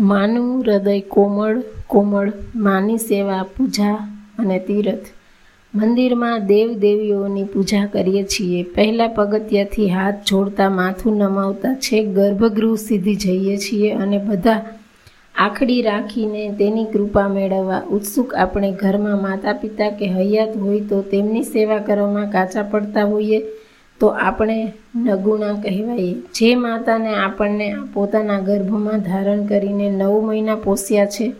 માનું હૃદય કોમળ કોમળ માની સેવા, પૂજા અને તીરથ. મંદિરમાં દેવ દેવીઓની પૂજા કરીએ છીએ. પહેલાં પગથિયાથી હાથ જોડતા, માથું નમાવતા, છેક ગર્ભગૃહ સુધી જઈએ છીએ અને બધા આખડી રાખીને તેની કૃપા મેળવવા. ઉત્સુક આપણે ઘરમાં માતા પિતા કે હયાત હોય તો તેમની સેવા કરવામાં કાચા પડતા હોઈએ તો આપણે નગુણા કહેવાય. જે માતાને આપણને પોતાના ગર્ભમાં ધારણ કરીને નવ મહિના પોસ્યા છે,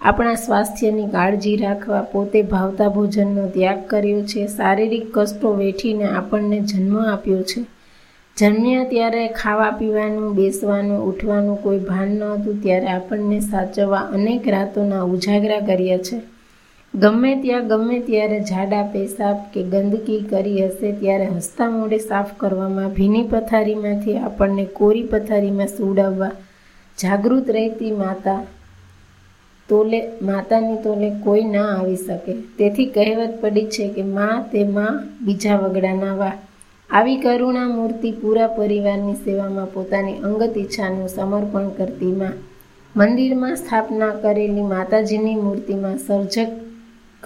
આપણા સ્વાસ્થ્યની કાળજી રાખવા પોતે ભાવતા ભોજનનો ત્યાગ કર્યો છે, શારીરિક કષ્ટો વેઠીને આપણને જન્મ આપ્યો છે. જન્મ્યા ત્યારે ખાવા પીવાનું, બેસવાનું, ઉઠવાનું કોઈ ભાન નહોતું, ત્યારે આપણને સાચવવા અનેક રાતોના ઉજાગરા કર્યા છે. ગમે ત્યાં, ગમે ત્યારે જાડા પેશાબ કે ગંદકી કરી હશે ત્યારે હસતા મોઢે સાફ કરવામાં, ભીની પથારીમાંથી આપણને કોરી પથારીમાં સુડાવવા જાગૃત રહેતી માતા તોલે, માતાની તોલે કોઈ ના આવી શકે. તેથી કહેવત પડી છે કે માં તે માં બીજા વગડાના વા. આવી કરુણા મૂર્તિ પૂરા પરિવારની સેવામાં પોતાની અંગત ઈચ્છાનું સમર્પણ કરતી માં. મંદિરમાં સ્થાપના કરેલી માતાજીની મૂર્તિમાં સર્જક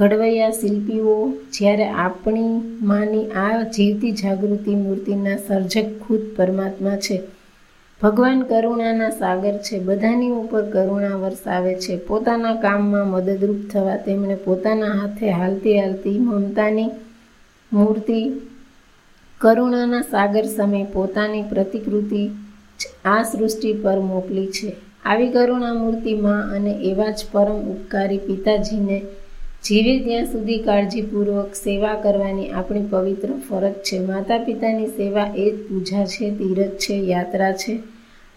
ઘડવૈયા શિલ્પીઓ જ્યારે આપણી માની આ જીવતી જાગૃતિ મૂર્તિના સર્જક ખુદ પરમાત્મા છે. ભગવાન કરુણાના સાગર છે. બધાની ઉપર કરુણા વરસાવે છે. પોતાના કામમાં મદદરૂપ થવા તેમણે પોતાના હાથે હાલતી હાલતી મમતાની મૂર્તિ કરુણાના સાગર સમય પોતાની પ્રતિકૃતિ આ સૃષ્ટિ પર મોકલી છે. આવી કરુણા મૂર્તિમાં અને એવા જ પરમ ઉપકારી પિતાજીને જીવે ત્યાં સુધી કાળજીપૂર્વક સેવા કરવાની આપણી પવિત્ર ફરજ છે. માતા પિતાની સેવા એ જ પૂજા છે તીરથ છે, યાત્રા છે.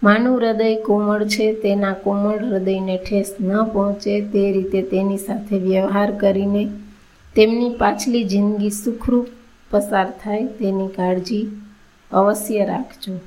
માનું હૃદય કોમળ છે, તેના કોમળ હૃદયને ઠેસ ન પહોંચે, તે રીતે તેની સાથે વ્યવહાર કરીને તેમની પાછલી જિંદગી સુખરૂપ પસાર થાય, તેની કાળજી અવશ્ય રાખજો.